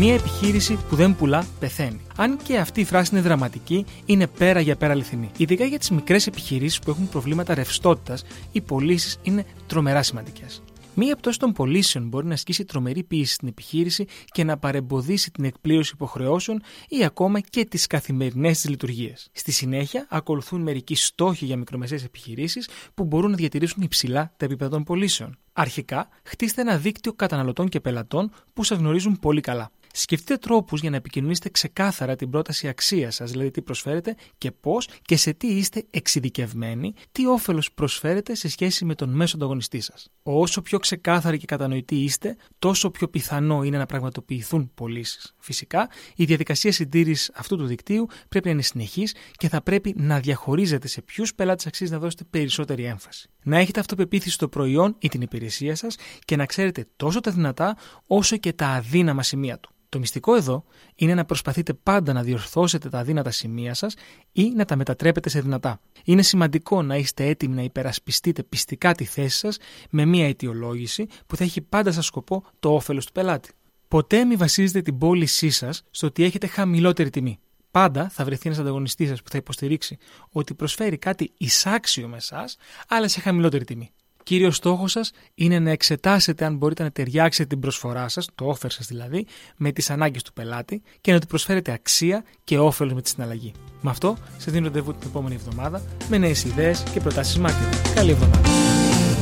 Μία επιχείρηση που δεν πουλά, πεθαίνει. Αν και αυτή η φράση είναι δραματική, είναι πέρα για πέρα αληθινή. Ειδικά για τις μικρές επιχειρήσεις που έχουν προβλήματα ρευστότητας, οι πωλήσεις είναι τρομερά σημαντικές. Μία πτώση των πωλήσεων μπορεί να ασκήσει τρομερή πίεση στην επιχείρηση και να παρεμποδίσει την εκπλήρωση υποχρεώσεων ή ακόμα και τις καθημερινές της λειτουργίες. Στη συνέχεια, ακολουθούν μερικοί στόχοι για μικρομεσαίες επιχειρήσεις που μπορούν να διατηρήσουν υψηλά τα επίπεδα των πωλήσεων. Αρχικά, χτίστε ένα δίκτυο καταναλωτών και πελατών που σας γνωρίζουν πολύ καλά. Σκεφτείτε τρόπους για να επικοινωνήσετε ξεκάθαρα την πρόταση αξίας σας, δηλαδή τι προσφέρετε και πώς και σε τι είστε εξειδικευμένοι, τι όφελος προσφέρετε σε σχέση με τον μέσο ανταγωνιστή σας. Όσο πιο ξεκάθαροι και κατανοητοί είστε, τόσο πιο πιθανό είναι να πραγματοποιηθούν πωλήσεις. Φυσικά, η διαδικασία συντήρησης αυτού του δικτύου πρέπει να είναι συνεχής και θα πρέπει να διαχωρίζετε σε ποιους πελάτες αξίζει να δώσετε περισσότερη έμφαση. Να έχετε αυτοπεποίθηση στο προϊόν ή την υπηρεσία σας και να ξέρετε τόσο τα δυνατά όσο και τα αδύναμα σημεία του. Το μυστικό εδώ είναι να προσπαθείτε πάντα να διορθώσετε τα αδύνατα σημεία σας ή να τα μετατρέπετε σε δυνατά. Είναι σημαντικό να είστε έτοιμοι να υπερασπιστείτε πιστικά τη θέση σας με μια αιτιολόγηση που θα έχει πάντα σαν σκοπό το όφελος του πελάτη. Ποτέ μην βασίζετε την πώλησή σας στο ότι έχετε χαμηλότερη τιμή. Πάντα θα βρεθεί ένας ανταγωνιστής σας που θα υποστηρίξει ότι προσφέρει κάτι εισάξιο με εσάς, αλλά σε χαμηλότερη τιμή. Κύριος στόχος σας είναι να εξετάσετε αν μπορείτε να ταιριάξετε την προσφορά σας, το offer σας δηλαδή, με τις ανάγκες του πελάτη και να του προσφέρετε αξία και όφελος με τη συναλλαγή. Με αυτό, σα δίνω ραντεβού την επόμενη εβδομάδα με νέες ιδέες και προτάσεις marketing. Καλή εβδομάδα.